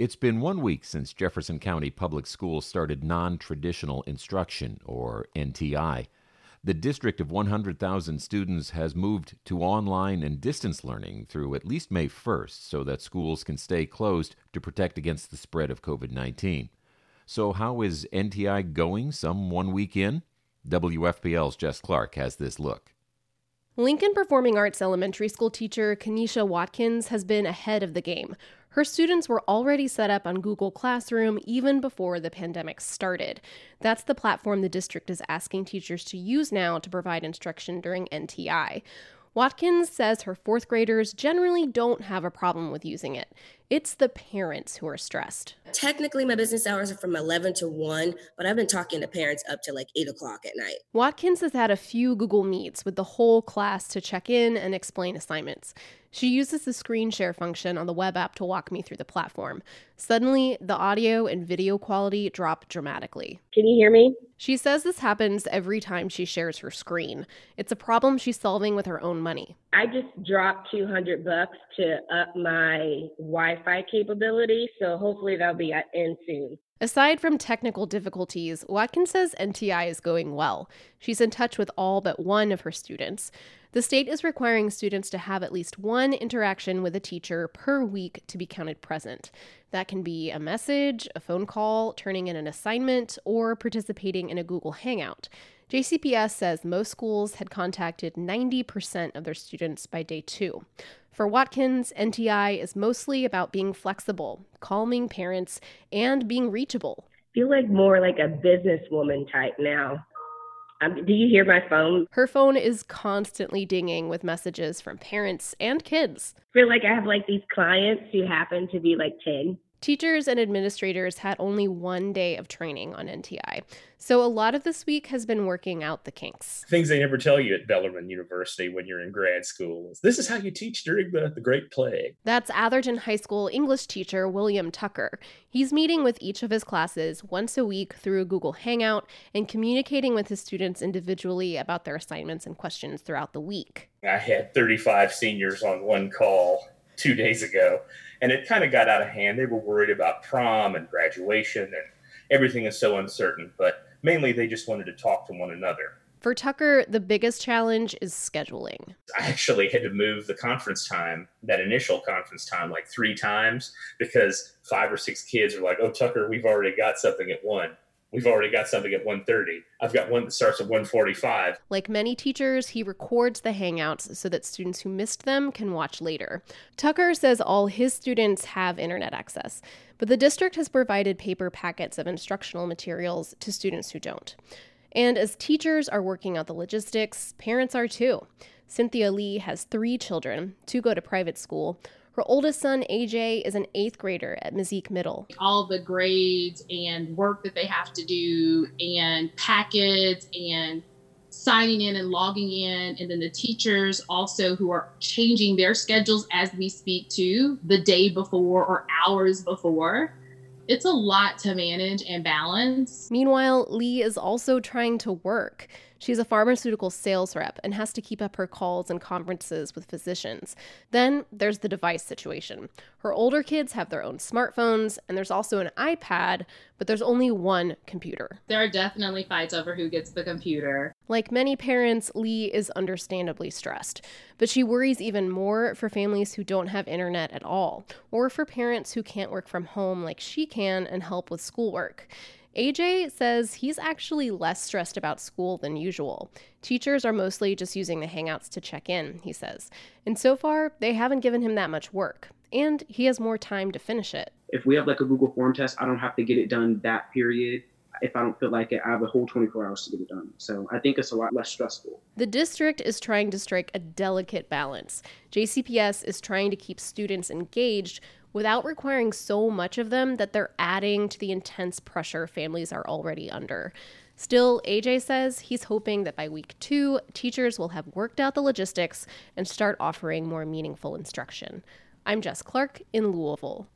It's been one week since Jefferson County Public Schools started non traditional instruction, or NTI. The district of 100,000 students has moved to online and distance learning through at least May 1st so that schools can stay closed to protect against the spread of COVID 19. So, how is NTI going some one week in? WFPL's Jess Clark has this look. Lincoln Performing Arts Elementary School teacher Kenesha Watkins has been ahead of the game. Her students were already set up on Google Classroom even before the pandemic started. That's the platform the district is asking teachers to use now to provide instruction during NTI. Watkins says her fourth graders generally don't have a problem with using it. It's the parents who are stressed. Technically, my business hours are from 11 to 1, but I've been talking to parents up to like 8 o'clock at night. Watkins has had a few Google Meets with the whole class to check in and explain assignments. She uses the screen share function on the web app to walk me through the platform. Suddenly, the audio and video quality drop dramatically. Can you hear me? She says this happens every time she shares her screen. It's a problem she's solving with her own money. I just dropped 200 bucks to up my Wi-Fi capability, so hopefully that'll be end soon. Aside from technical difficulties, Watkins says NTI is going well. She's in touch with all but one of her students. The state is requiring students to have at least one interaction with a teacher per week to be counted present. That can be a message, a phone call, turning in an assignment, or participating in a Google Hangout. JCPS says most schools had contacted 90% of their students by day two. For Watkins, NTI is mostly about being flexible, calming parents, and being reachable. I feel like more like a businesswoman type now. Um, do you hear my phone? Her phone is constantly dinging with messages from parents and kids. I feel like I have like these clients who happen to be like 10 Teachers and administrators had only one day of training on NTI, so a lot of this week has been working out the kinks. Things they never tell you at Bellarmine University when you're in grad school. Is this is how you teach during the, the Great Plague. That's Atherton High School English teacher William Tucker. He's meeting with each of his classes once a week through a Google Hangout and communicating with his students individually about their assignments and questions throughout the week. I had 35 seniors on one call two days ago and it kind of got out of hand. They were worried about prom and graduation, and everything is so uncertain. But mainly, they just wanted to talk to one another. For Tucker, the biggest challenge is scheduling. I actually had to move the conference time, that initial conference time, like three times because five or six kids are like, "Oh, Tucker, we've already got something at one." We've already got something at 1.30 i've got one that starts at 1.45 like many teachers he records the hangouts so that students who missed them can watch later. Tucker says all his students have internet access but the district has provided paper packets of instructional materials to students who don't. And as teachers are working out the logistics parents are too. Cynthia lee has three children two go to private school her oldest son, AJ, is an eighth grader at Meyzeek Middle. All the grades and work that they have to do, and packets, and signing in and logging in, and then the teachers also who are changing their schedules as we speak to the day before or hours before. It's a lot to manage and balance. Meanwhile, Lee is also trying to work. She's a pharmaceutical sales rep and has to keep up her calls and conferences with physicians. Then there's the device situation. Her older kids have their own smartphones, and there's also an iPad, but there's only one computer. There are definitely fights over who gets the computer. Like many parents, Lee is understandably stressed, but she worries even more for families who don't have internet at all, or for parents who can't work from home like she can and help with schoolwork. AJ says he's actually less stressed about school than usual. Teachers are mostly just using the Hangouts to check in, he says. And so far, they haven't given him that much work. And he has more time to finish it. If we have like a Google form test, I don't have to get it done that period. If I don't feel like it, I have a whole 24 hours to get it done. So I think it's a lot less stressful. The district is trying to strike a delicate balance. JCPS is trying to keep students engaged without requiring so much of them that they're adding to the intense pressure families are already under. Still, AJ says he's hoping that by week two, teachers will have worked out the logistics and start offering more meaningful instruction. I'm Jess Clark in Louisville.